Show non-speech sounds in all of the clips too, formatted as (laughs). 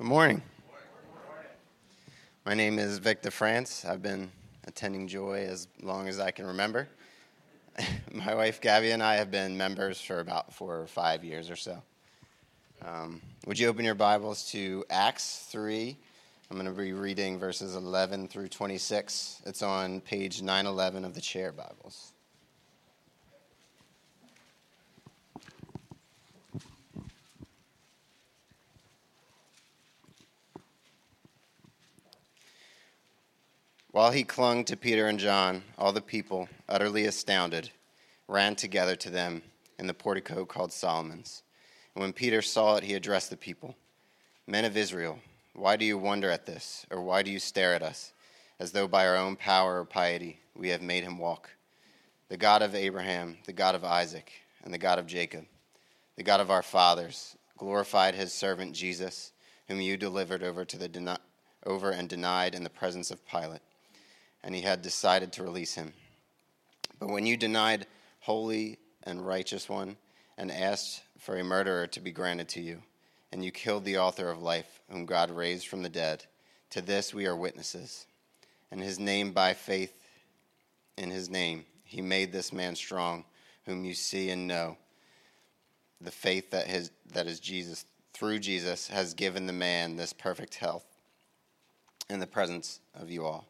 Good morning. My name is Victor France. I've been attending Joy as long as I can remember. (laughs) My wife Gabby and I have been members for about four or five years or so. Um, would you open your Bibles to Acts 3? I'm going to be reading verses 11 through 26. It's on page 911 of the chair Bibles. While he clung to Peter and John, all the people, utterly astounded, ran together to them in the portico called Solomon's. And when Peter saw it, he addressed the people Men of Israel, why do you wonder at this, or why do you stare at us, as though by our own power or piety we have made him walk? The God of Abraham, the God of Isaac, and the God of Jacob, the God of our fathers, glorified his servant Jesus, whom you delivered over, to the over and denied in the presence of Pilate and he had decided to release him. But when you denied holy and righteous one and asked for a murderer to be granted to you, and you killed the author of life, whom God raised from the dead, to this we are witnesses. And his name by faith in his name, he made this man strong, whom you see and know. The faith that, his, that is Jesus, through Jesus, has given the man this perfect health in the presence of you all.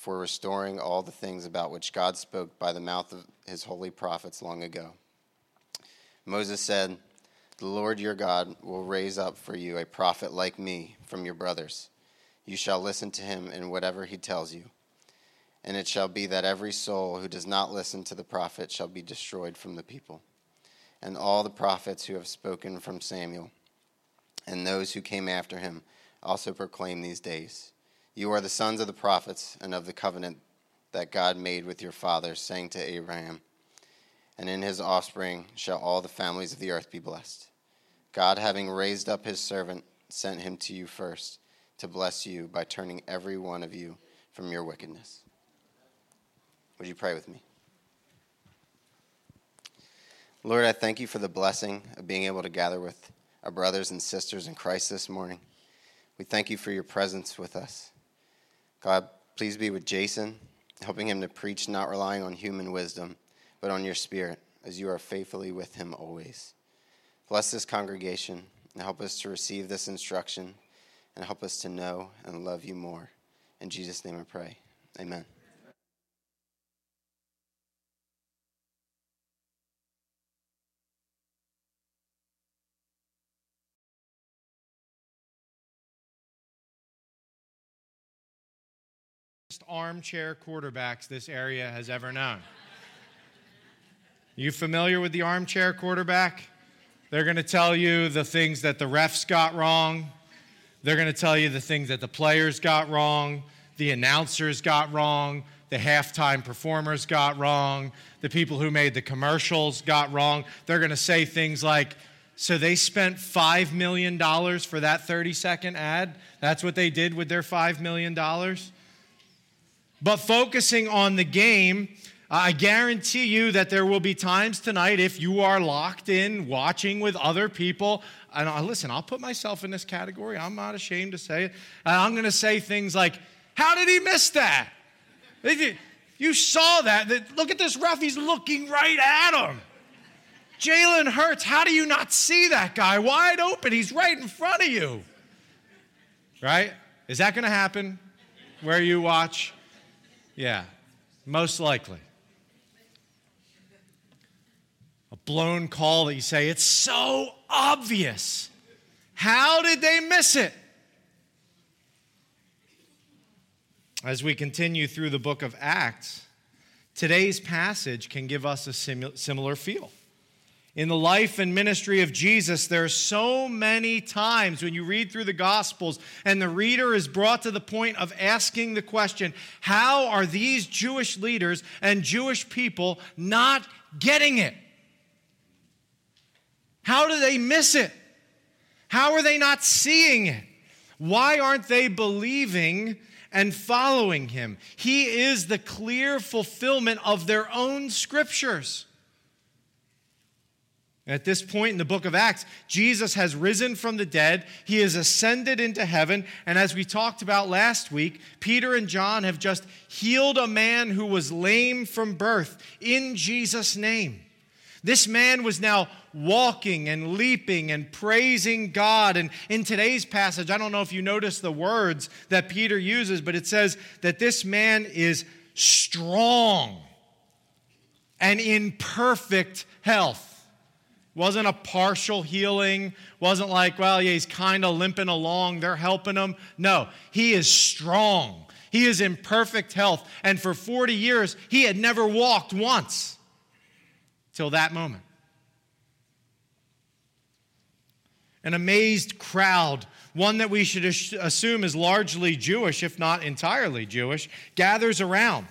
for restoring all the things about which God spoke by the mouth of his holy prophets long ago. Moses said, The Lord your God will raise up for you a prophet like me from your brothers. You shall listen to him in whatever he tells you. And it shall be that every soul who does not listen to the prophet shall be destroyed from the people. And all the prophets who have spoken from Samuel and those who came after him also proclaim these days. You are the sons of the prophets and of the covenant that God made with your fathers, saying to Abraham, And in his offspring shall all the families of the earth be blessed. God, having raised up his servant, sent him to you first to bless you by turning every one of you from your wickedness. Would you pray with me? Lord, I thank you for the blessing of being able to gather with our brothers and sisters in Christ this morning. We thank you for your presence with us. God, please be with Jason, helping him to preach, not relying on human wisdom, but on your spirit, as you are faithfully with him always. Bless this congregation and help us to receive this instruction and help us to know and love you more. In Jesus' name I pray. Amen. Armchair quarterbacks this area has ever known. You familiar with the armchair quarterback? They're going to tell you the things that the refs got wrong. They're going to tell you the things that the players got wrong, the announcers got wrong, the halftime performers got wrong, the people who made the commercials got wrong. They're going to say things like, so they spent $5 million for that 30 second ad? That's what they did with their $5 million? But focusing on the game, I guarantee you that there will be times tonight if you are locked in watching with other people. And I, listen, I'll put myself in this category. I'm not ashamed to say it. And I'm going to say things like, How did he miss that? You saw that. Look at this ref. He's looking right at him. Jalen Hurts, how do you not see that guy wide open? He's right in front of you. Right? Is that going to happen where you watch? Yeah, most likely. A blown call that you say, it's so obvious. How did they miss it? As we continue through the book of Acts, today's passage can give us a similar feel. In the life and ministry of Jesus, there are so many times when you read through the Gospels and the reader is brought to the point of asking the question how are these Jewish leaders and Jewish people not getting it? How do they miss it? How are they not seeing it? Why aren't they believing and following him? He is the clear fulfillment of their own scriptures. At this point in the book of Acts, Jesus has risen from the dead. He has ascended into heaven. And as we talked about last week, Peter and John have just healed a man who was lame from birth in Jesus' name. This man was now walking and leaping and praising God. And in today's passage, I don't know if you notice the words that Peter uses, but it says that this man is strong and in perfect health. Wasn't a partial healing. Wasn't like, well, yeah, he's kind of limping along. They're helping him. No, he is strong. He is in perfect health. And for 40 years, he had never walked once till that moment. An amazed crowd, one that we should assume is largely Jewish, if not entirely Jewish, gathers around,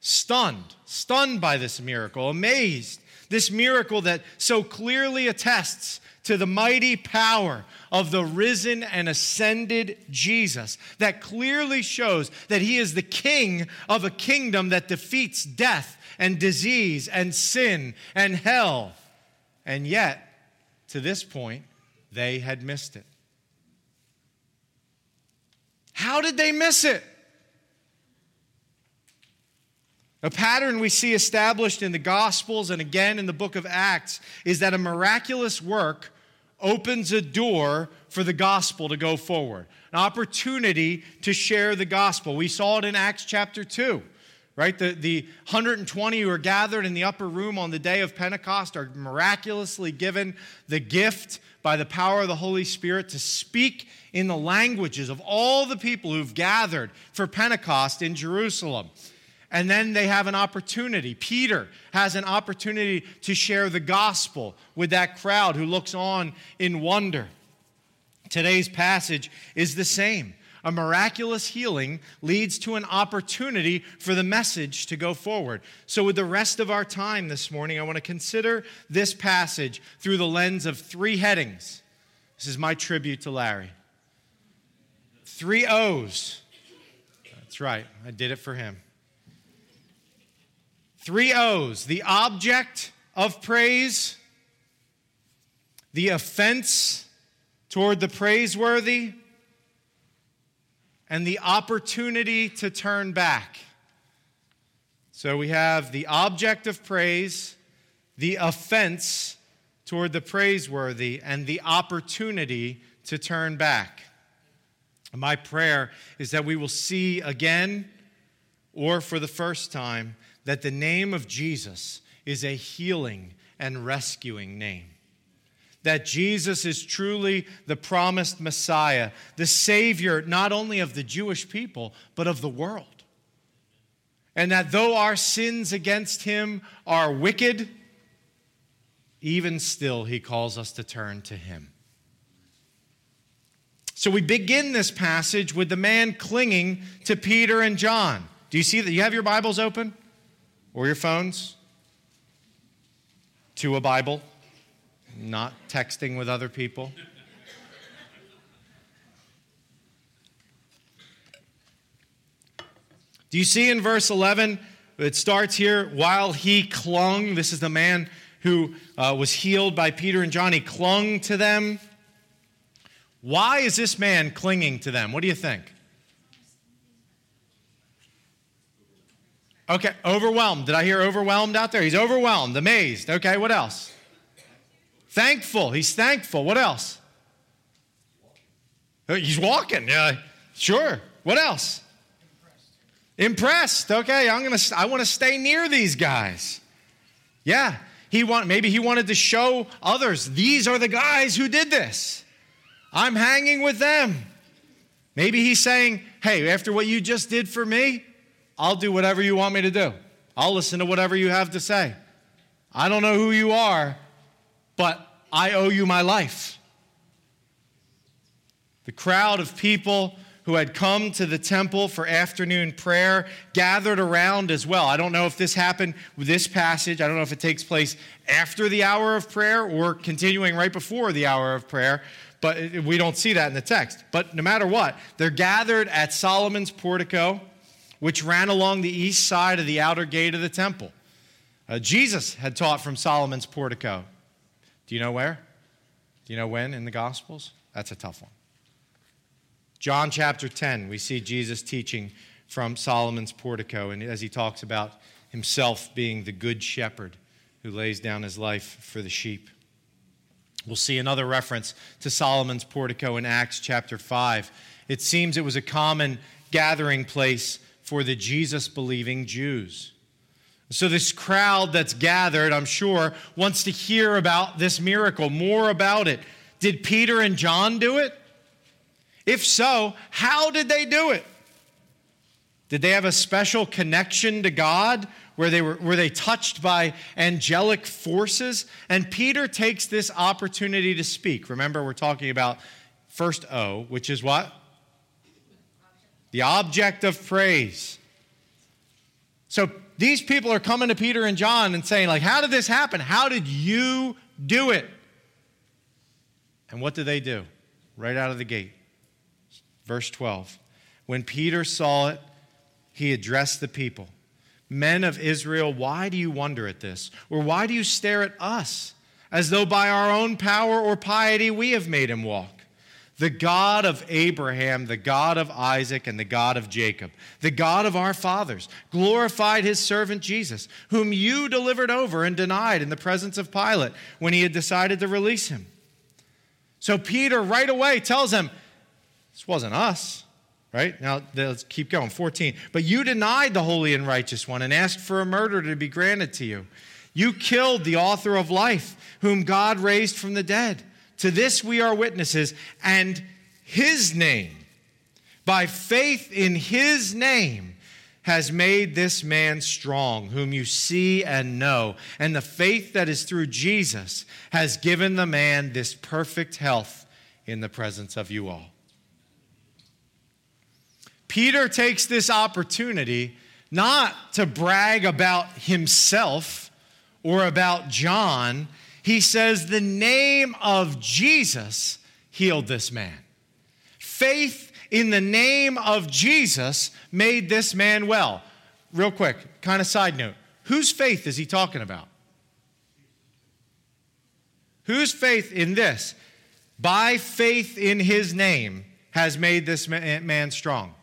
stunned, stunned by this miracle, amazed. This miracle that so clearly attests to the mighty power of the risen and ascended Jesus, that clearly shows that he is the king of a kingdom that defeats death and disease and sin and hell. And yet, to this point, they had missed it. How did they miss it? A pattern we see established in the Gospels and again in the book of Acts is that a miraculous work opens a door for the gospel to go forward, an opportunity to share the gospel. We saw it in Acts chapter 2 right? The, the 120 who are gathered in the upper room on the day of Pentecost are miraculously given the gift by the power of the Holy Spirit to speak in the languages of all the people who've gathered for Pentecost in Jerusalem. And then they have an opportunity. Peter has an opportunity to share the gospel with that crowd who looks on in wonder. Today's passage is the same a miraculous healing leads to an opportunity for the message to go forward. So, with the rest of our time this morning, I want to consider this passage through the lens of three headings. This is my tribute to Larry. Three O's. That's right, I did it for him. Three O's the object of praise, the offense toward the praiseworthy, and the opportunity to turn back. So we have the object of praise, the offense toward the praiseworthy, and the opportunity to turn back. My prayer is that we will see again, or for the first time, that the name of Jesus is a healing and rescuing name that Jesus is truly the promised Messiah, the Savior not only of the Jewish people, but of the world. And that though our sins against Him are wicked, even still He calls us to turn to Him. So we begin this passage with the man clinging to Peter and John. Do you see that? You have your Bibles open or your phones to a Bible? not texting with other people. Do you see in verse 11? It starts here while he clung. This is the man who uh, was healed by Peter and John. He clung to them. Why is this man clinging to them? What do you think? Okay, overwhelmed. Did I hear overwhelmed out there? He's overwhelmed, amazed. Okay, what else? Thankful. He's thankful. What else? Uh, he's walking. Yeah, sure. What else? Impressed. Impressed. Okay, I'm gonna. I want to stay near these guys. Yeah, he want. Maybe he wanted to show others. These are the guys who did this. I'm hanging with them. Maybe he's saying, "Hey, after what you just did for me, I'll do whatever you want me to do. I'll listen to whatever you have to say. I don't know who you are, but I owe you my life. The crowd of people who had come to the temple for afternoon prayer gathered around as well. I don't know if this happened with this passage. I don't know if it takes place after the hour of prayer or continuing right before the hour of prayer, but we don't see that in the text. But no matter what, they're gathered at Solomon's portico, which ran along the east side of the outer gate of the temple. Uh, Jesus had taught from Solomon's portico. Do you know where? Do you know when in the Gospels? That's a tough one. John chapter 10, we see Jesus teaching from Solomon's portico, and as he talks about himself being the good shepherd who lays down his life for the sheep. We'll see another reference to Solomon's portico in Acts chapter 5. It seems it was a common gathering place for the Jesus believing Jews. So, this crowd that's gathered, I'm sure, wants to hear about this miracle, more about it. Did Peter and John do it? If so, how did they do it? Did they have a special connection to God? Were they, were, were they touched by angelic forces? And Peter takes this opportunity to speak. Remember, we're talking about first O, which is what? The object of praise. So these people are coming to Peter and John and saying, like, how did this happen? How did you do it? And what did they do? Right out of the gate. Verse 12. When Peter saw it, he addressed the people Men of Israel, why do you wonder at this? Or why do you stare at us as though by our own power or piety we have made him walk? The God of Abraham, the God of Isaac, and the God of Jacob, the God of our fathers, glorified his servant Jesus, whom you delivered over and denied in the presence of Pilate when he had decided to release him. So Peter right away tells him, this wasn't us, right? Now, let's keep going. 14. But you denied the holy and righteous one and asked for a murder to be granted to you. You killed the author of life, whom God raised from the dead. To this we are witnesses, and his name, by faith in his name, has made this man strong, whom you see and know. And the faith that is through Jesus has given the man this perfect health in the presence of you all. Peter takes this opportunity not to brag about himself or about John. He says, The name of Jesus healed this man. Faith in the name of Jesus made this man well. Real quick, kind of side note whose faith is he talking about? Whose faith in this? By faith in his name has made this man strong.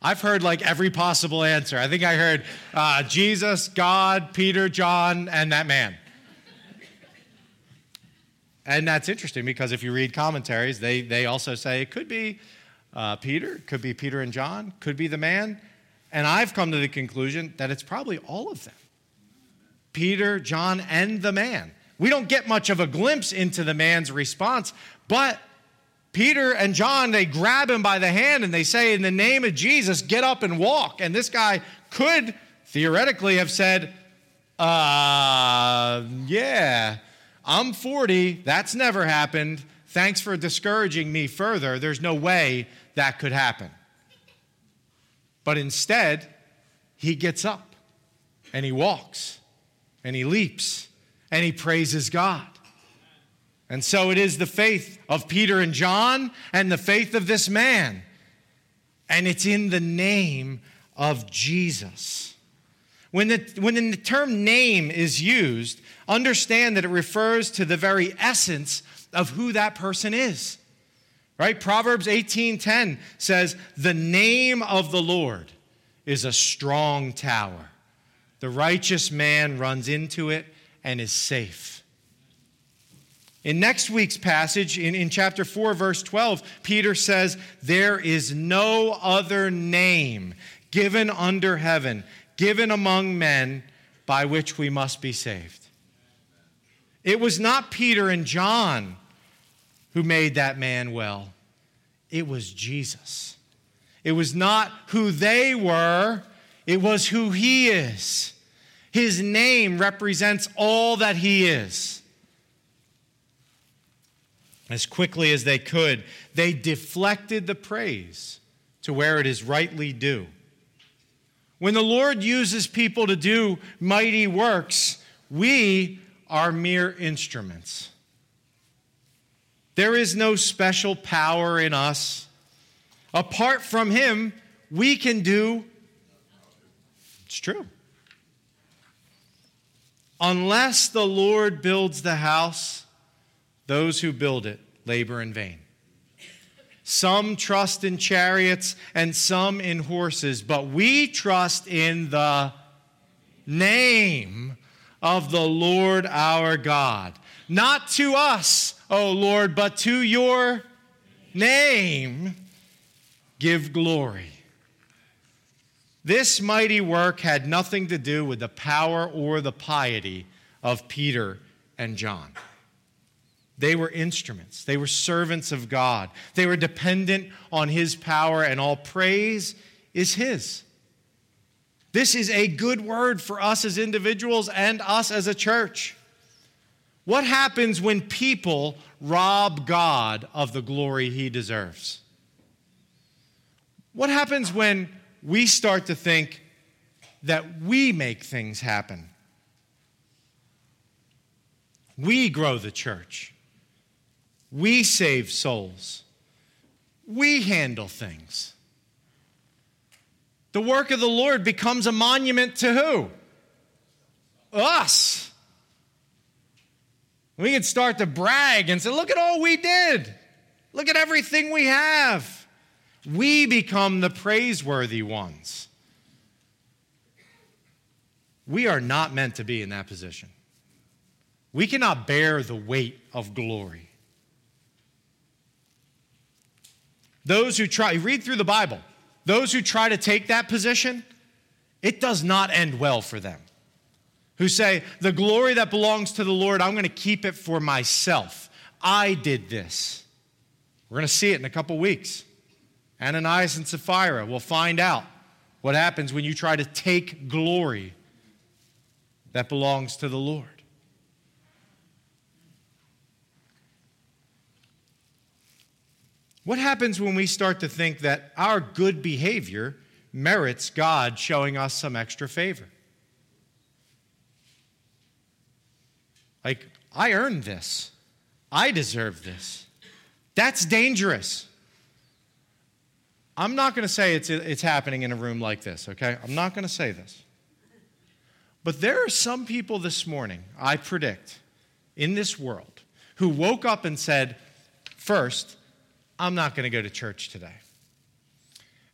I've heard like every possible answer. I think I heard uh, Jesus, God, Peter, John, and that man. and that's interesting because if you read commentaries, they, they also say it could be uh, Peter, could be Peter and John, could be the man. And I've come to the conclusion that it's probably all of them Peter, John, and the man. We don't get much of a glimpse into the man's response, but Peter and John, they grab him by the hand and they say, In the name of Jesus, get up and walk. And this guy could theoretically have said, Uh, yeah, I'm 40. That's never happened. Thanks for discouraging me further. There's no way that could happen. But instead, he gets up and he walks and he leaps and he praises God. And so it is the faith of Peter and John and the faith of this man. And it's in the name of Jesus. When the, when the term name is used, understand that it refers to the very essence of who that person is. Right? Proverbs 18:10 says, "The name of the Lord is a strong tower. The righteous man runs into it and is safe." In next week's passage, in, in chapter 4, verse 12, Peter says, There is no other name given under heaven, given among men, by which we must be saved. It was not Peter and John who made that man well, it was Jesus. It was not who they were, it was who he is. His name represents all that he is. As quickly as they could, they deflected the praise to where it is rightly due. When the Lord uses people to do mighty works, we are mere instruments. There is no special power in us. Apart from Him, we can do. It's true. Unless the Lord builds the house, those who build it labor in vain. Some trust in chariots and some in horses, but we trust in the name of the Lord our God. Not to us, O Lord, but to your name give glory. This mighty work had nothing to do with the power or the piety of Peter and John. They were instruments, they were servants of God. They were dependent on His power, and all praise is His. This is a good word for us as individuals and us as a church. What happens when people rob God of the glory He deserves? What happens when we start to think that we make things happen? We grow the church. We save souls. We handle things. The work of the Lord becomes a monument to who? Us. We can start to brag and say, look at all we did. Look at everything we have. We become the praiseworthy ones. We are not meant to be in that position. We cannot bear the weight of glory. Those who try, read through the Bible, those who try to take that position, it does not end well for them. Who say, the glory that belongs to the Lord, I'm going to keep it for myself. I did this. We're going to see it in a couple weeks. Ananias and Sapphira will find out what happens when you try to take glory that belongs to the Lord. What happens when we start to think that our good behavior merits God showing us some extra favor? Like, I earned this, I deserve this. That's dangerous. I'm not going to say it's, it's happening in a room like this, okay? I'm not going to say this. But there are some people this morning, I predict, in this world, who woke up and said, first, I'm not going to go to church today.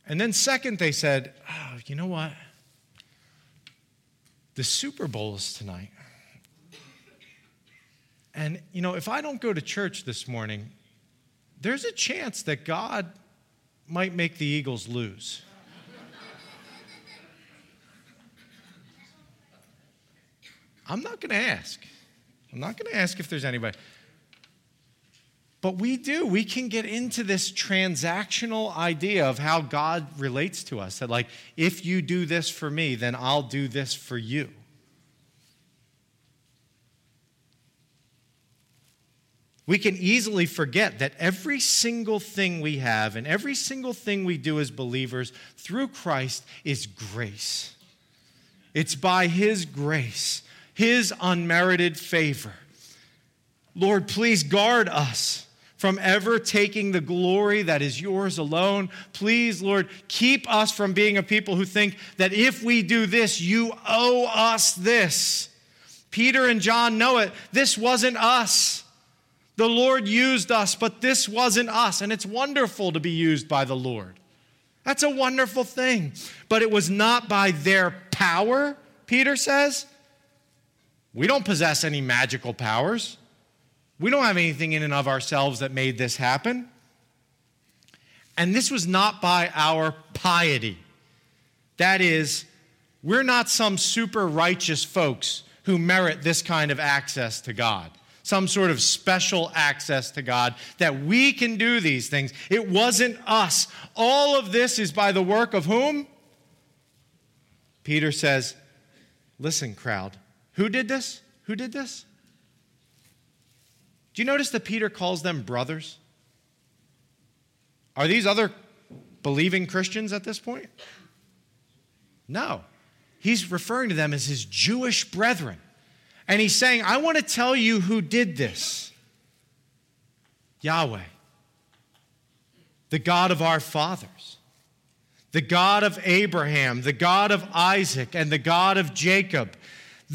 And then, second, they said, oh, you know what? The Super Bowl is tonight. And, you know, if I don't go to church this morning, there's a chance that God might make the Eagles lose. I'm not going to ask. I'm not going to ask if there's anybody. But we do. We can get into this transactional idea of how God relates to us. That, like, if you do this for me, then I'll do this for you. We can easily forget that every single thing we have and every single thing we do as believers through Christ is grace. It's by His grace, His unmerited favor. Lord, please guard us from ever taking the glory that is yours alone. Please, Lord, keep us from being a people who think that if we do this, you owe us this. Peter and John know it. This wasn't us. The Lord used us, but this wasn't us. And it's wonderful to be used by the Lord. That's a wonderful thing. But it was not by their power, Peter says. We don't possess any magical powers. We don't have anything in and of ourselves that made this happen. And this was not by our piety. That is, we're not some super righteous folks who merit this kind of access to God, some sort of special access to God, that we can do these things. It wasn't us. All of this is by the work of whom? Peter says, Listen, crowd. Who did this? Who did this? Do you notice that Peter calls them brothers? Are these other believing Christians at this point? No. He's referring to them as his Jewish brethren. And he's saying, I want to tell you who did this Yahweh, the God of our fathers, the God of Abraham, the God of Isaac, and the God of Jacob.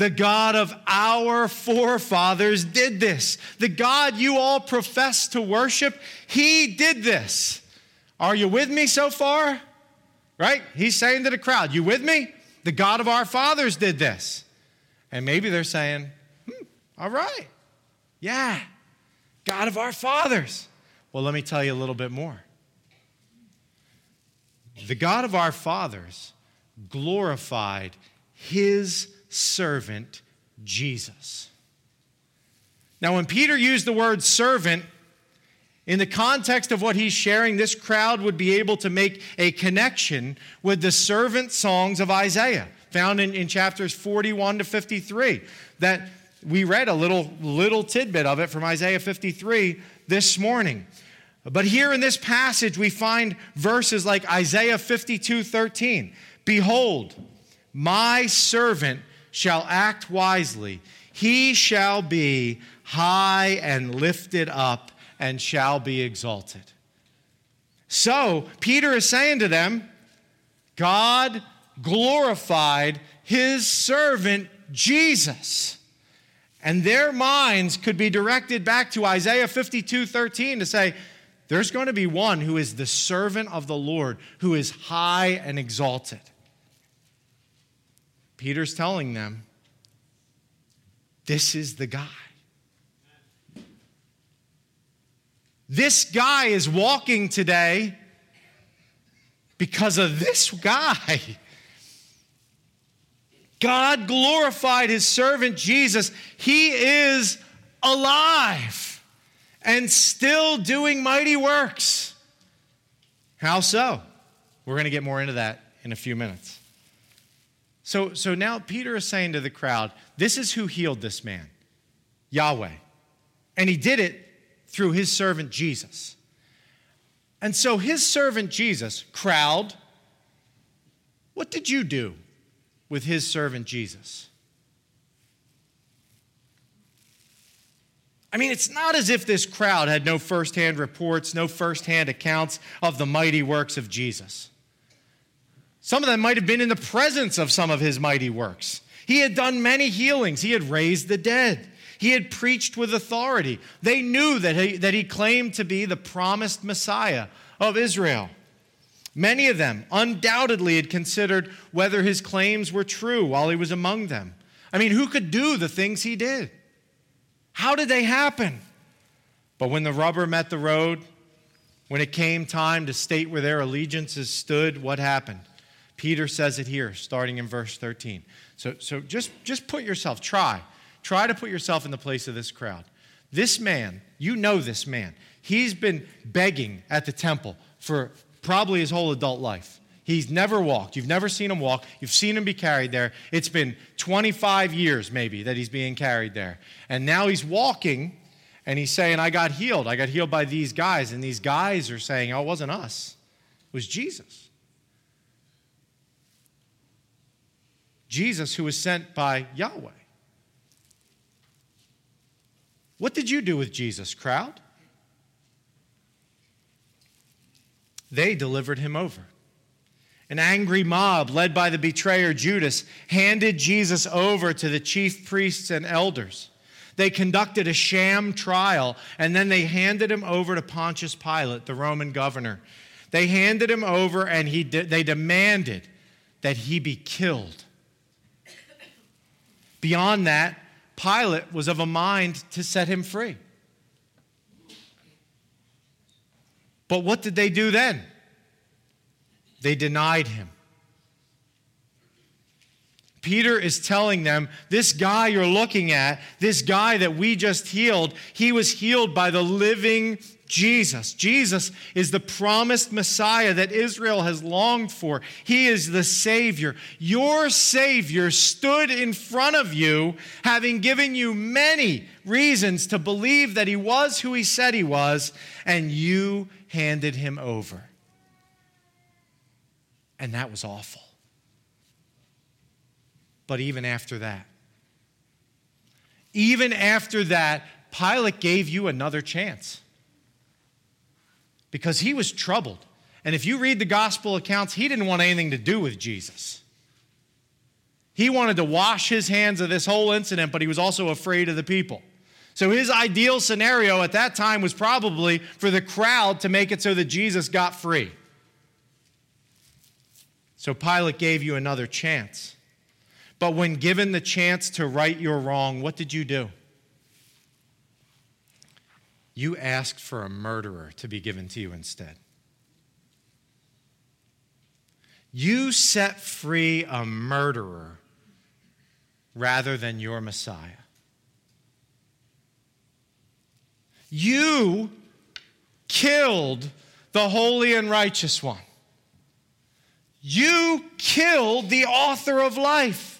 The God of our forefathers did this. The God you all profess to worship, He did this. Are you with me so far? Right? He's saying to the crowd, You with me? The God of our fathers did this. And maybe they're saying, hmm, All right. Yeah. God of our fathers. Well, let me tell you a little bit more. The God of our fathers glorified His servant, Jesus. Now, when Peter used the word servant, in the context of what he's sharing, this crowd would be able to make a connection with the servant songs of Isaiah, found in, in chapters 41 to 53. That we read a little, little tidbit of it from Isaiah 53 this morning. But here in this passage, we find verses like Isaiah 52 13. Behold, my servant shall act wisely. He shall be high and lifted up and shall be exalted. So, Peter is saying to them, God glorified his servant Jesus. And their minds could be directed back to Isaiah 52 13 to say, there's going to be one who is the servant of the Lord, who is high and exalted. Peter's telling them, this is the guy. This guy is walking today because of this guy. God glorified his servant Jesus. He is alive and still doing mighty works. How so? We're going to get more into that in a few minutes. So, so now Peter is saying to the crowd, This is who healed this man Yahweh. And he did it through his servant Jesus. And so his servant Jesus, crowd, what did you do with his servant Jesus? I mean, it's not as if this crowd had no firsthand reports, no firsthand accounts of the mighty works of Jesus. Some of them might have been in the presence of some of his mighty works. He had done many healings, he had raised the dead, he had preached with authority. They knew that he, that he claimed to be the promised Messiah of Israel. Many of them undoubtedly had considered whether his claims were true while he was among them. I mean, who could do the things he did? How did they happen? But when the rubber met the road, when it came time to state where their allegiances stood, what happened? Peter says it here, starting in verse 13. So, so just, just put yourself, try, try to put yourself in the place of this crowd. This man, you know this man. He's been begging at the temple for probably his whole adult life. He's never walked. You've never seen him walk. You've seen him be carried there. It's been 25 years, maybe, that he's being carried there. And now he's walking and he's saying, I got healed. I got healed by these guys. And these guys are saying, Oh, it wasn't us, it was Jesus. Jesus, who was sent by Yahweh. What did you do with Jesus, crowd? They delivered him over. An angry mob, led by the betrayer Judas, handed Jesus over to the chief priests and elders. They conducted a sham trial, and then they handed him over to Pontius Pilate, the Roman governor. They handed him over, and he de- they demanded that he be killed. Beyond that, Pilate was of a mind to set him free. But what did they do then? They denied him. Peter is telling them this guy you're looking at, this guy that we just healed, he was healed by the living Jesus. Jesus is the promised Messiah that Israel has longed for. He is the Savior. Your Savior stood in front of you, having given you many reasons to believe that He was who He said He was, and you handed Him over. And that was awful. But even after that, even after that, Pilate gave you another chance because he was troubled. And if you read the gospel accounts, he didn't want anything to do with Jesus. He wanted to wash his hands of this whole incident, but he was also afraid of the people. So his ideal scenario at that time was probably for the crowd to make it so that Jesus got free. So Pilate gave you another chance. But when given the chance to right your wrong, what did you do? You asked for a murderer to be given to you instead. You set free a murderer rather than your Messiah. You killed the holy and righteous one. You killed the author of life.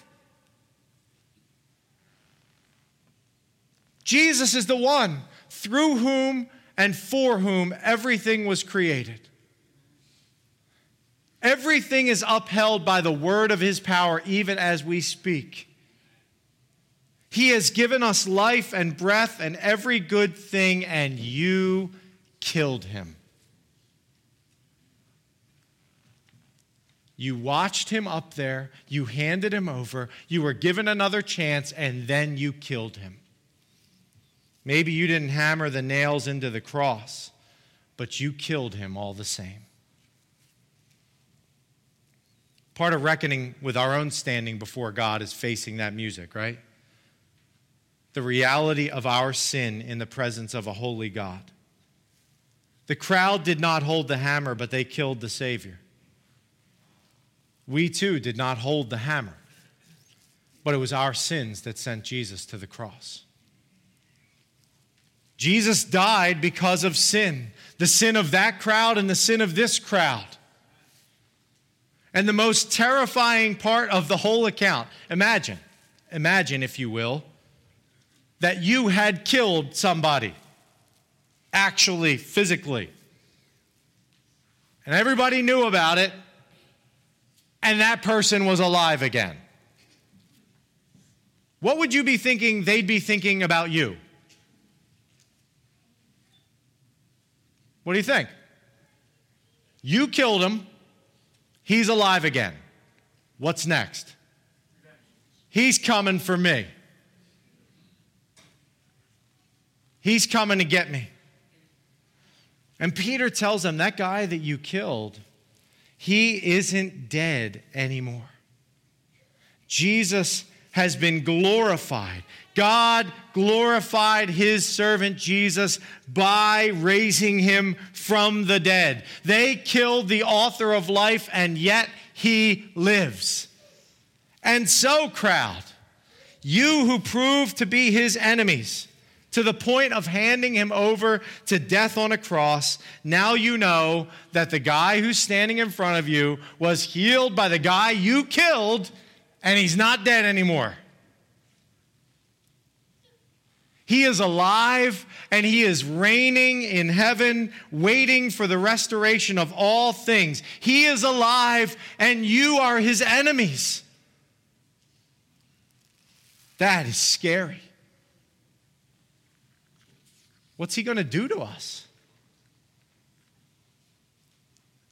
Jesus is the one through whom and for whom everything was created. Everything is upheld by the word of his power, even as we speak. He has given us life and breath and every good thing, and you killed him. You watched him up there, you handed him over, you were given another chance, and then you killed him. Maybe you didn't hammer the nails into the cross, but you killed him all the same. Part of reckoning with our own standing before God is facing that music, right? The reality of our sin in the presence of a holy God. The crowd did not hold the hammer, but they killed the Savior. We too did not hold the hammer, but it was our sins that sent Jesus to the cross. Jesus died because of sin the sin of that crowd and the sin of this crowd. And the most terrifying part of the whole account imagine, imagine, if you will, that you had killed somebody, actually, physically. And everybody knew about it, and that person was alive again. What would you be thinking they'd be thinking about you? What do you think? You killed him. He's alive again. What's next? He's coming for me. He's coming to get me. And Peter tells him that guy that you killed, he isn't dead anymore. Jesus has been glorified. God glorified his servant Jesus by raising him from the dead. They killed the author of life, and yet he lives. And so, crowd, you who proved to be his enemies, to the point of handing him over to death on a cross, now you know that the guy who's standing in front of you was healed by the guy you killed, and he's not dead anymore. He is alive and he is reigning in heaven, waiting for the restoration of all things. He is alive and you are his enemies. That is scary. What's he going to do to us?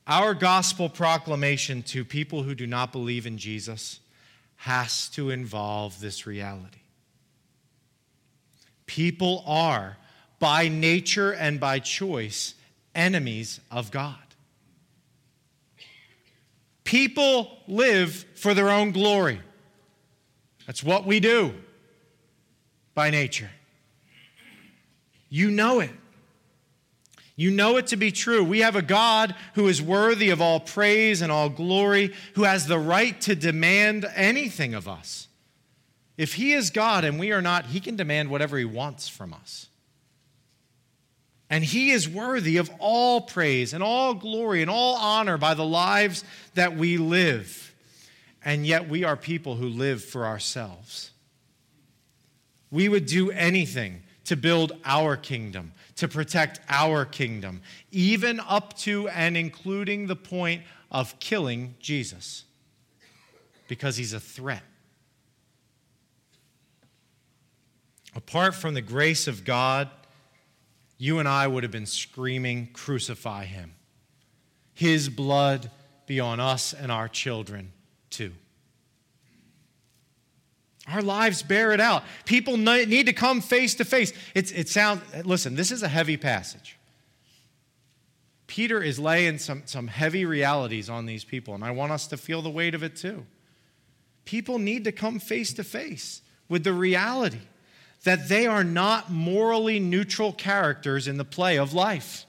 Our gospel proclamation to people who do not believe in Jesus has to involve this reality. People are, by nature and by choice, enemies of God. People live for their own glory. That's what we do by nature. You know it. You know it to be true. We have a God who is worthy of all praise and all glory, who has the right to demand anything of us. If He is God and we are not, He can demand whatever He wants from us. And He is worthy of all praise and all glory and all honor by the lives that we live. And yet we are people who live for ourselves. We would do anything to build our kingdom, to protect our kingdom, even up to and including the point of killing Jesus because he's a threat. Apart from the grace of God, you and I would have been screaming, Crucify him. His blood be on us and our children too. Our lives bear it out. People need to come face to face. It's, it sounds, listen, this is a heavy passage. Peter is laying some, some heavy realities on these people, and I want us to feel the weight of it too. People need to come face to face with the reality that they are not morally neutral characters in the play of life.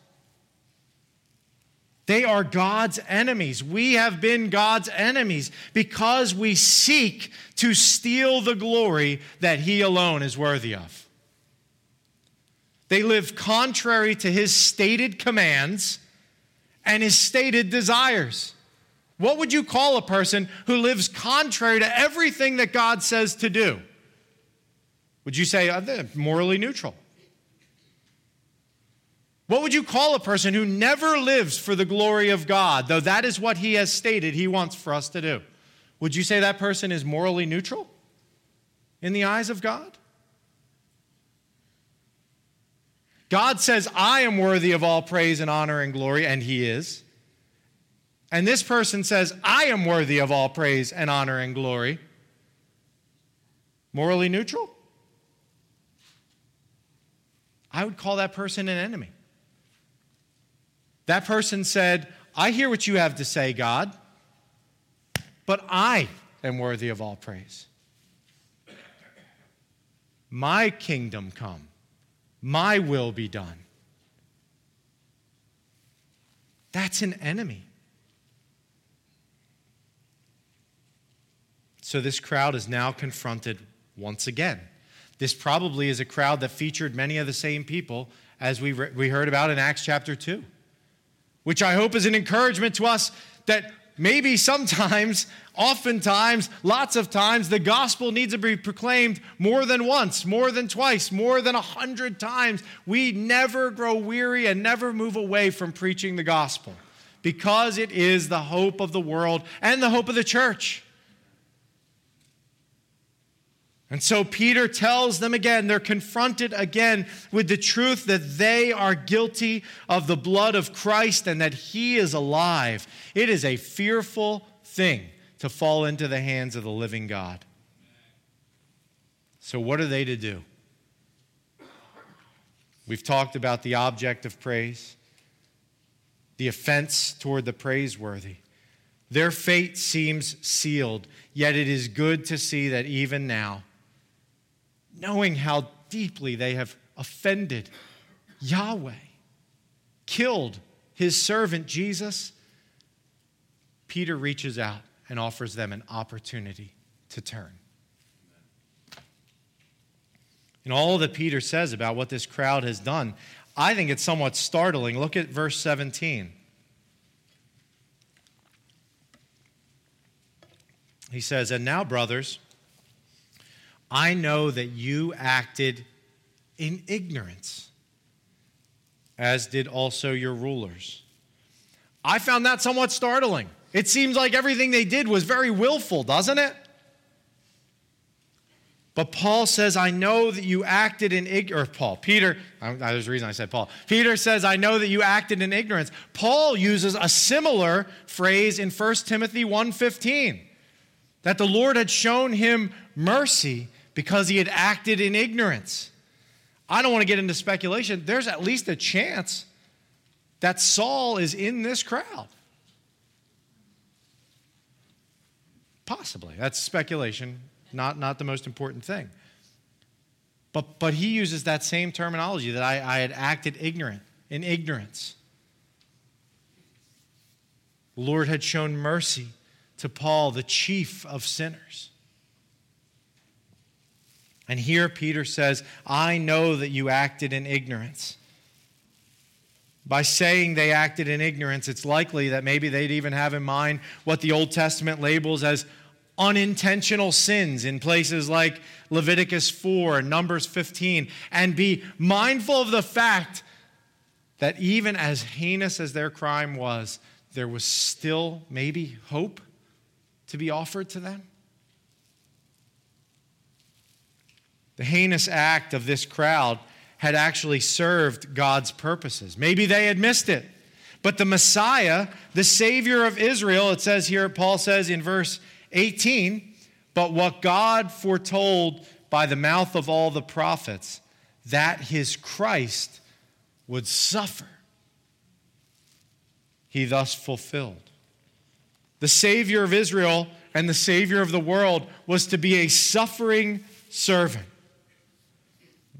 They are God's enemies. We have been God's enemies because we seek to steal the glory that He alone is worthy of. They live contrary to His stated commands and His stated desires. What would you call a person who lives contrary to everything that God says to do? Would you say uh, morally neutral? What would you call a person who never lives for the glory of God, though that is what he has stated he wants for us to do? Would you say that person is morally neutral in the eyes of God? God says, I am worthy of all praise and honor and glory, and he is. And this person says, I am worthy of all praise and honor and glory. Morally neutral? I would call that person an enemy. That person said, I hear what you have to say, God, but I am worthy of all praise. My kingdom come, my will be done. That's an enemy. So this crowd is now confronted once again. This probably is a crowd that featured many of the same people as we, re- we heard about in Acts chapter 2 which I hope is an encouragement to us that maybe sometimes, (laughs) oftentimes, lots of times, the gospel needs to be proclaimed more than once, more than twice, more than a hundred times. We never grow weary and never move away from preaching the gospel because it is the hope of the world and the hope of the church. And so Peter tells them again, they're confronted again with the truth that they are guilty of the blood of Christ and that he is alive. It is a fearful thing to fall into the hands of the living God. So, what are they to do? We've talked about the object of praise, the offense toward the praiseworthy. Their fate seems sealed, yet it is good to see that even now, knowing how deeply they have offended Yahweh, killed his servant Jesus, Peter reaches out and offers them an opportunity to turn. And all that Peter says about what this crowd has done, I think it's somewhat startling. Look at verse 17. He says, And now, brothers, I know that you acted in ignorance, as did also your rulers. I found that somewhat startling. It seems like everything they did was very willful, doesn't it? But Paul says, I know that you acted in ignorance. Paul, Peter, there's a reason I said Paul. Peter says, I know that you acted in ignorance. Paul uses a similar phrase in 1 Timothy 1.15, that the Lord had shown him mercy because he had acted in ignorance. I don't want to get into speculation. There's at least a chance that Saul is in this crowd. Possibly. That's speculation, not, not the most important thing. But, but he uses that same terminology that I, I had acted ignorant in ignorance. The Lord had shown mercy to Paul, the chief of sinners. And here Peter says, I know that you acted in ignorance. By saying they acted in ignorance, it's likely that maybe they'd even have in mind what the Old Testament labels as unintentional sins in places like Leviticus 4 and Numbers 15, and be mindful of the fact that even as heinous as their crime was, there was still maybe hope to be offered to them? The heinous act of this crowd had actually served God's purposes. Maybe they had missed it. But the Messiah, the Savior of Israel, it says here, Paul says in verse 18, but what God foretold by the mouth of all the prophets, that his Christ would suffer he thus fulfilled. The Savior of Israel and the Savior of the world was to be a suffering servant.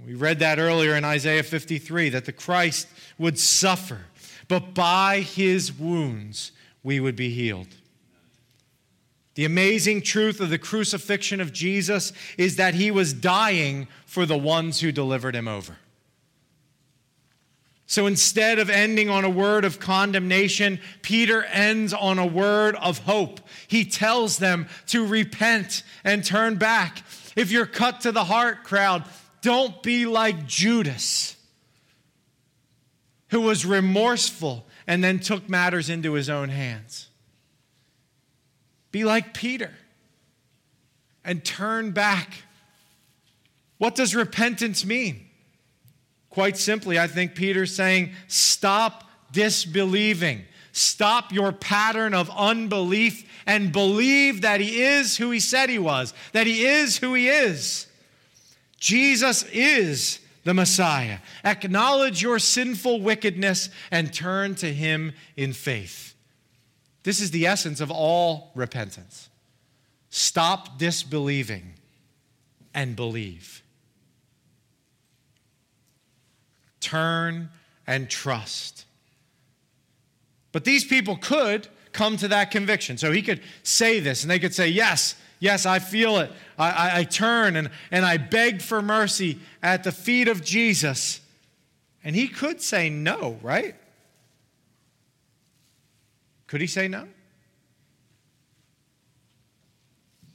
We read that earlier in Isaiah 53 that the Christ would suffer, but by his wounds we would be healed. The amazing truth of the crucifixion of Jesus is that he was dying for the ones who delivered him over. So instead of ending on a word of condemnation, Peter ends on a word of hope. He tells them to repent and turn back. If you're cut to the heart, crowd, don't be like Judas, who was remorseful and then took matters into his own hands. Be like Peter and turn back. What does repentance mean? Quite simply, I think Peter's saying, stop disbelieving. Stop your pattern of unbelief and believe that he is who he said he was, that he is who he is. Jesus is the Messiah. Acknowledge your sinful wickedness and turn to him in faith. This is the essence of all repentance. Stop disbelieving and believe. turn and trust. But these people could come to that conviction. So he could say this, and they could say, Yes, yes, I feel it. I, I, I, turn and, and I beg for mercy at the feet of Jesus. And he could say no, right? Could he say no?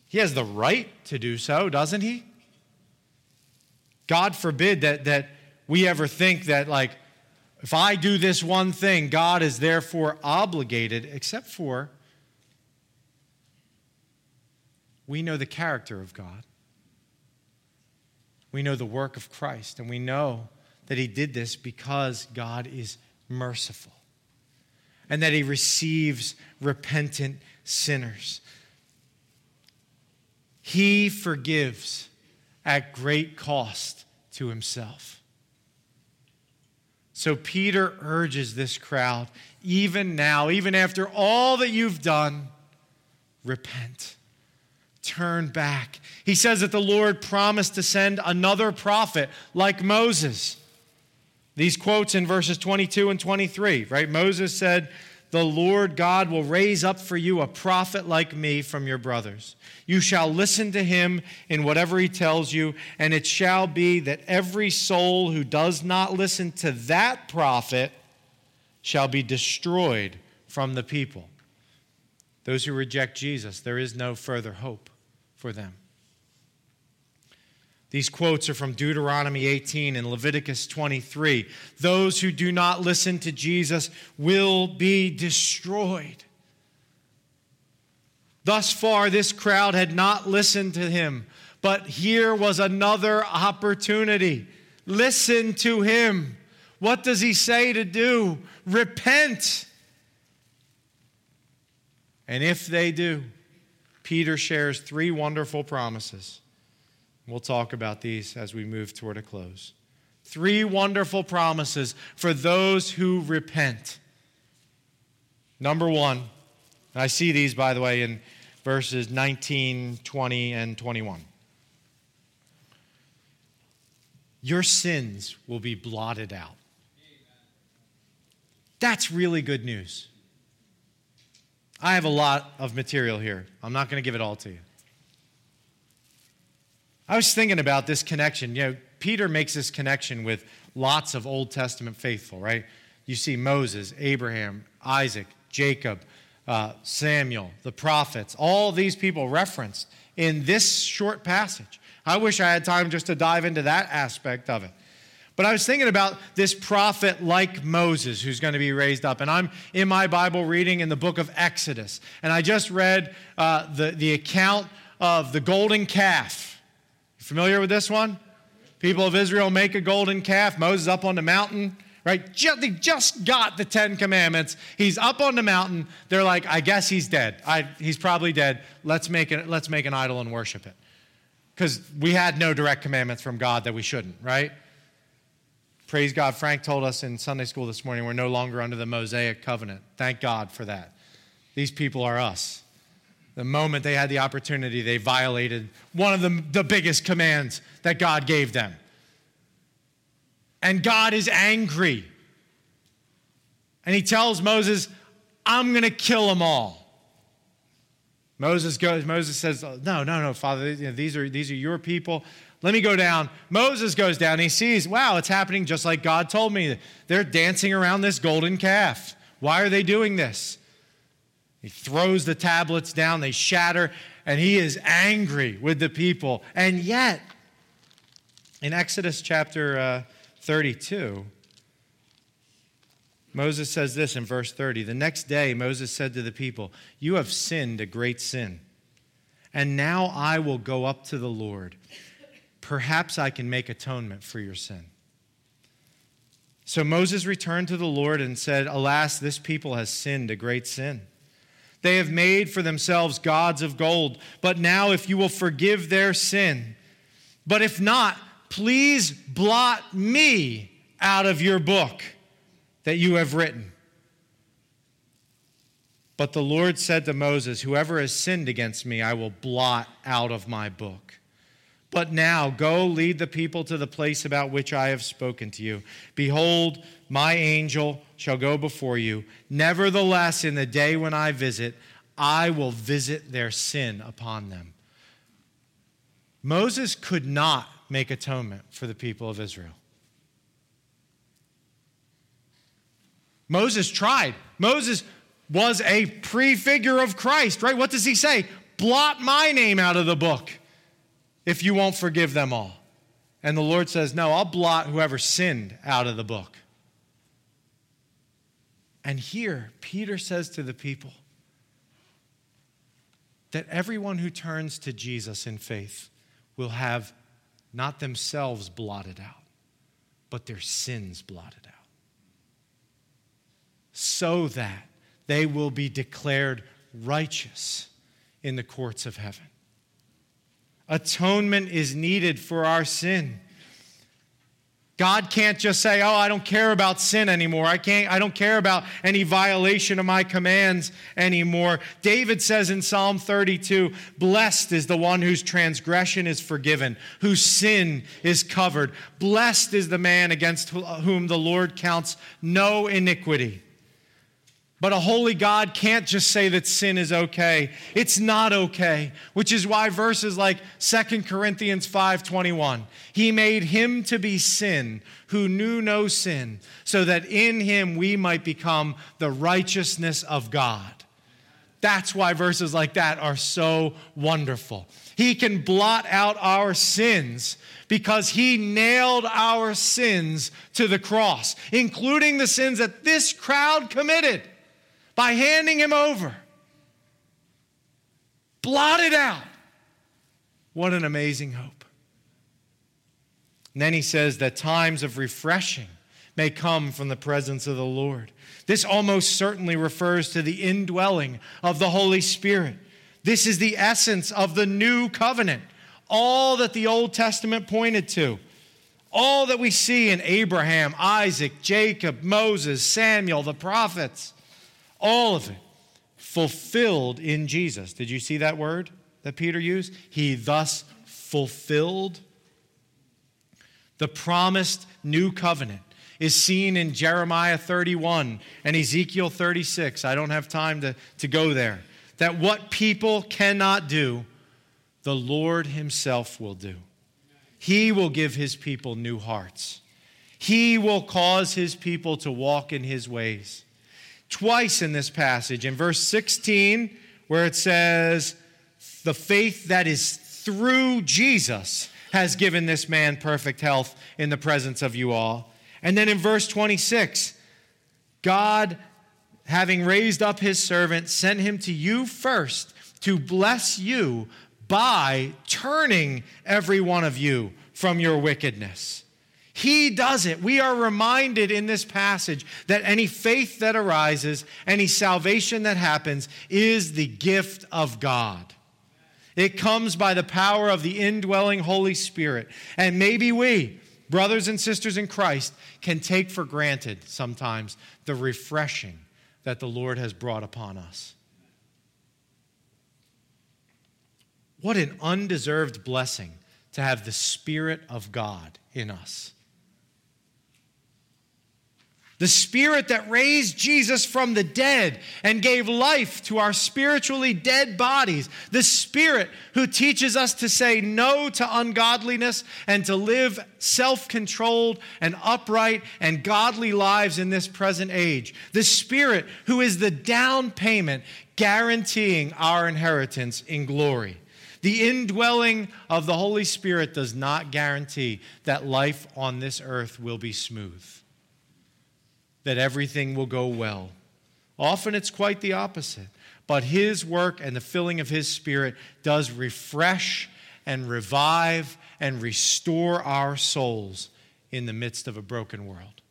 He has the right to do so, doesn't he? God forbid that, that we ever think that, like, if I do this one thing, God is therefore obligated, except for we know the character of God. We know the work of Christ, and we know that He did this because God is merciful and that He receives repentant sinners. He forgives at great cost to Himself. So Peter urges this crowd, even now, even after all that you've done, repent. Turn back. He says that the Lord promised to send another prophet like Moses. These quotes in verses 22 and 23, right? Moses said, the Lord God will raise up for you a prophet like me from your brothers. You shall listen to him in whatever he tells you, and it shall be that every soul who does not listen to that prophet shall be destroyed from the people. Those who reject Jesus, there is no further hope for them. These quotes are from Deuteronomy 18 and Leviticus 23. Those who do not listen to Jesus will be destroyed. Thus far, this crowd had not listened to him, but here was another opportunity. Listen to him. What does he say to do? Repent. And if they do, Peter shares three wonderful promises. We'll talk about these as we move toward a close. Three wonderful promises for those who repent. Number one, I see these, by the way, in verses 19, 20, and 21. Your sins will be blotted out. That's really good news. I have a lot of material here. I'm not going to give it all to you. I was thinking about this connection. You know, Peter makes this connection with lots of Old Testament faithful, right? You see Moses, Abraham, Isaac, Jacob, uh, Samuel, the prophets, all these people referenced in this short passage. I wish I had time just to dive into that aspect of it. But I was thinking about this prophet like Moses who's going to be raised up. And I'm in my Bible reading in the book of Exodus. And I just read uh, the, the account of the golden calf. Familiar with this one? People of Israel make a golden calf. Moses up on the mountain, right? Just, they just got the Ten Commandments. He's up on the mountain. They're like, I guess he's dead. I, he's probably dead. Let's make, it, let's make an idol and worship it. Because we had no direct commandments from God that we shouldn't, right? Praise God. Frank told us in Sunday school this morning we're no longer under the Mosaic covenant. Thank God for that. These people are us. The moment they had the opportunity, they violated one of the, the biggest commands that God gave them. And God is angry. And he tells Moses, I'm going to kill them all. Moses goes, Moses says, No, no, no, Father, these are, these are your people. Let me go down. Moses goes down. He sees, wow, it's happening just like God told me. They're dancing around this golden calf. Why are they doing this? He throws the tablets down, they shatter, and he is angry with the people. And yet, in Exodus chapter uh, 32, Moses says this in verse 30 The next day, Moses said to the people, You have sinned a great sin, and now I will go up to the Lord. Perhaps I can make atonement for your sin. So Moses returned to the Lord and said, Alas, this people has sinned a great sin. They have made for themselves gods of gold. But now, if you will forgive their sin, but if not, please blot me out of your book that you have written. But the Lord said to Moses, Whoever has sinned against me, I will blot out of my book. But now go lead the people to the place about which I have spoken to you. Behold, my angel shall go before you. Nevertheless, in the day when I visit, I will visit their sin upon them. Moses could not make atonement for the people of Israel. Moses tried. Moses was a prefigure of Christ, right? What does he say? Blot my name out of the book if you won't forgive them all. And the Lord says, No, I'll blot whoever sinned out of the book. And here, Peter says to the people that everyone who turns to Jesus in faith will have not themselves blotted out, but their sins blotted out. So that they will be declared righteous in the courts of heaven. Atonement is needed for our sin. God can't just say, "Oh, I don't care about sin anymore. I can't I don't care about any violation of my commands anymore." David says in Psalm 32, "Blessed is the one whose transgression is forgiven, whose sin is covered. Blessed is the man against whom the Lord counts no iniquity." But a holy God can't just say that sin is okay. It's not okay, which is why verses like 2 Corinthians 5:21, he made him to be sin who knew no sin, so that in him we might become the righteousness of God. That's why verses like that are so wonderful. He can blot out our sins because he nailed our sins to the cross, including the sins that this crowd committed by handing him over. Blotted out. What an amazing hope. And then he says that times of refreshing may come from the presence of the Lord. This almost certainly refers to the indwelling of the Holy Spirit. This is the essence of the new covenant, all that the Old Testament pointed to. All that we see in Abraham, Isaac, Jacob, Moses, Samuel, the prophets. All of it fulfilled in Jesus. Did you see that word that Peter used? He thus fulfilled the promised new covenant is seen in Jeremiah 31 and Ezekiel 36. I don't have time to, to go there. That what people cannot do, the Lord Himself will do. He will give His people new hearts. He will cause His people to walk in His ways. Twice in this passage, in verse 16, where it says, The faith that is through Jesus has given this man perfect health in the presence of you all. And then in verse 26, God, having raised up his servant, sent him to you first to bless you by turning every one of you from your wickedness. He does it. We are reminded in this passage that any faith that arises, any salvation that happens, is the gift of God. It comes by the power of the indwelling Holy Spirit. And maybe we, brothers and sisters in Christ, can take for granted sometimes the refreshing that the Lord has brought upon us. What an undeserved blessing to have the Spirit of God in us. The Spirit that raised Jesus from the dead and gave life to our spiritually dead bodies. The Spirit who teaches us to say no to ungodliness and to live self controlled and upright and godly lives in this present age. The Spirit who is the down payment guaranteeing our inheritance in glory. The indwelling of the Holy Spirit does not guarantee that life on this earth will be smooth that everything will go well. Often it's quite the opposite. But His work and the filling of His Spirit does refresh and revive and restore our souls in the midst of a broken world.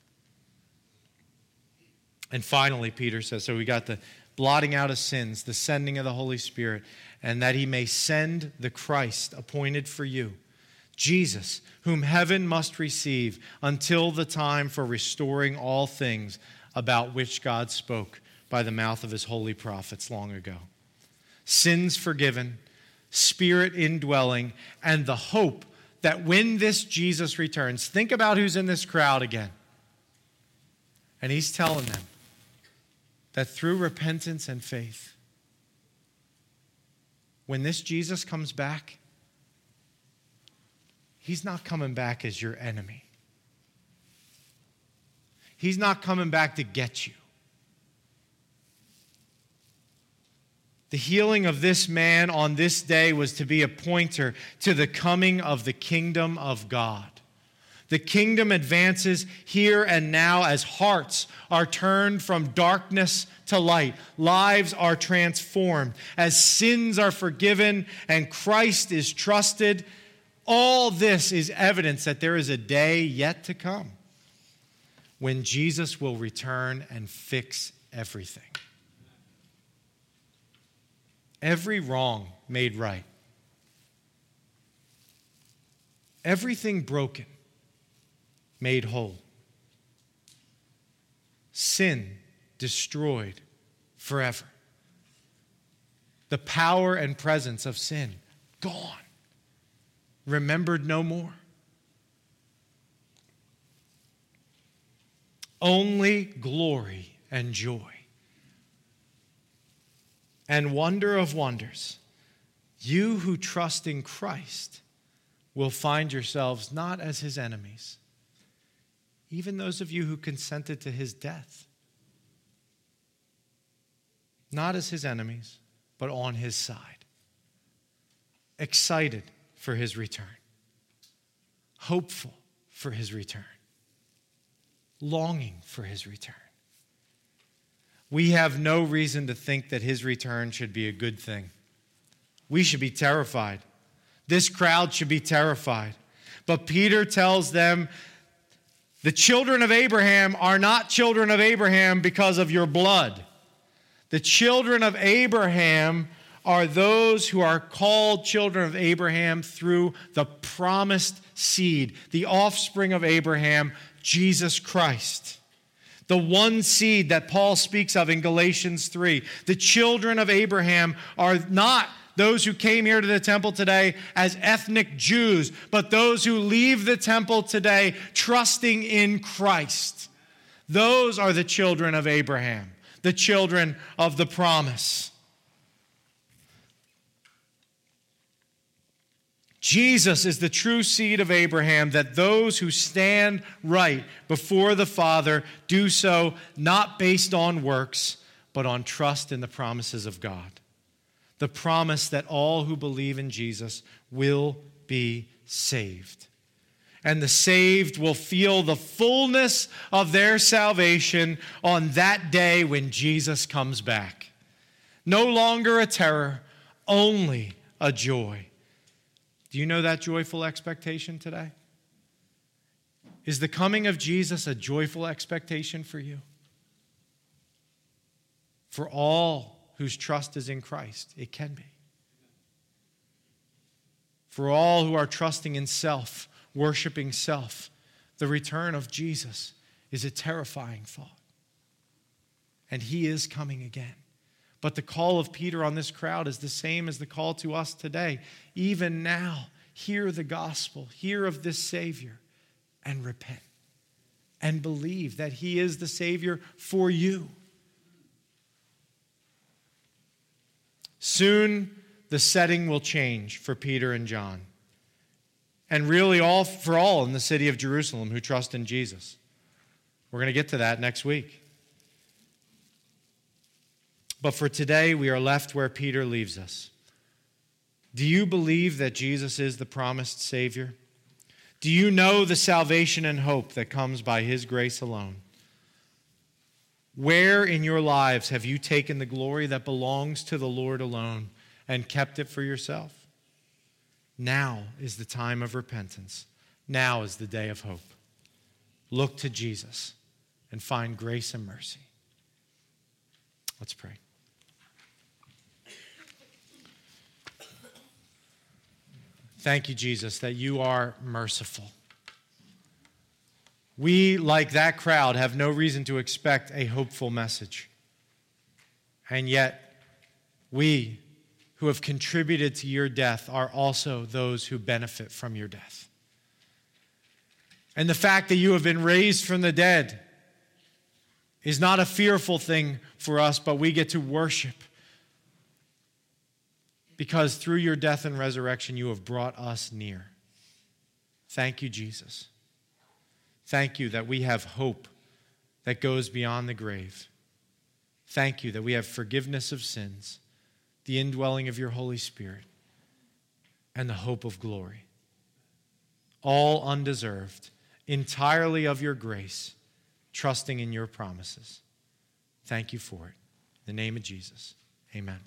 And finally, Peter says so we got the blotting out of sins, the sending of the Holy Spirit, and that He may send the Christ appointed for you Jesus, whom heaven must receive until the time for restoring all things about which God spoke by the mouth of his holy prophets long ago. Sins forgiven, spirit indwelling, and the hope that when this Jesus returns, think about who's in this crowd again. And he's telling them that through repentance and faith, when this Jesus comes back, He's not coming back as your enemy. He's not coming back to get you. The healing of this man on this day was to be a pointer to the coming of the kingdom of God. The kingdom advances here and now as hearts are turned from darkness to light, lives are transformed, as sins are forgiven and Christ is trusted all this is evidence that there is a day yet to come when Jesus will return and fix everything. Every wrong made right, everything broken made whole, sin destroyed forever, the power and presence of sin gone remembered no more. Only glory and joy and wonder of wonders. You who trust in Christ will find yourselves not as his enemies, even those of you who consented to his death. Not as his enemies, but on his side. Excited for his return, hopeful for his return, longing for his return. We have no reason to think that his return should be a good thing. We should be terrified. This crowd should be terrified. But Peter tells them the children of Abraham are not children of Abraham because of your blood. The children of Abraham are those who are called children of Abraham through the promised seed, the offspring of Abraham, Jesus Christ. The one seed that Paul speaks of in Galatians 3. The children of Abraham are not those who came here to the temple today as ethnic Jews, but those who leave the temple today trusting in Christ. Those are the children of Abraham, the children of the promise. Jesus is the true seed of Abraham, that those who stand right before the Father do so not based on works, but on trust in the promises of God. The promise that all who believe in Jesus will be saved. And the saved will feel the fullness of their salvation on that day when Jesus comes back. No longer a terror, only a joy. Do you know that joyful expectation today? Is the coming of Jesus a joyful expectation for you? For all whose trust is in Christ, it can be. For all who are trusting in self, worshiping self, the return of Jesus is a terrifying thought. And he is coming again. But the call of Peter on this crowd is the same as the call to us today. Even now, hear the gospel, hear of this Savior, and repent. And believe that He is the Savior for you. Soon, the setting will change for Peter and John. And really, all for all in the city of Jerusalem who trust in Jesus. We're going to get to that next week. But for today, we are left where Peter leaves us. Do you believe that Jesus is the promised Savior? Do you know the salvation and hope that comes by His grace alone? Where in your lives have you taken the glory that belongs to the Lord alone and kept it for yourself? Now is the time of repentance. Now is the day of hope. Look to Jesus and find grace and mercy. Let's pray. Thank you, Jesus, that you are merciful. We, like that crowd, have no reason to expect a hopeful message. And yet, we who have contributed to your death are also those who benefit from your death. And the fact that you have been raised from the dead is not a fearful thing for us, but we get to worship because through your death and resurrection, you have brought us near. Thank you, Jesus. Thank you that we have hope that goes beyond the grave. Thank you that we have forgiveness of sins, the indwelling of your Holy Spirit, and the hope of glory. All undeserved, entirely of your grace, trusting in your promises. Thank you for it. In the name of Jesus, amen.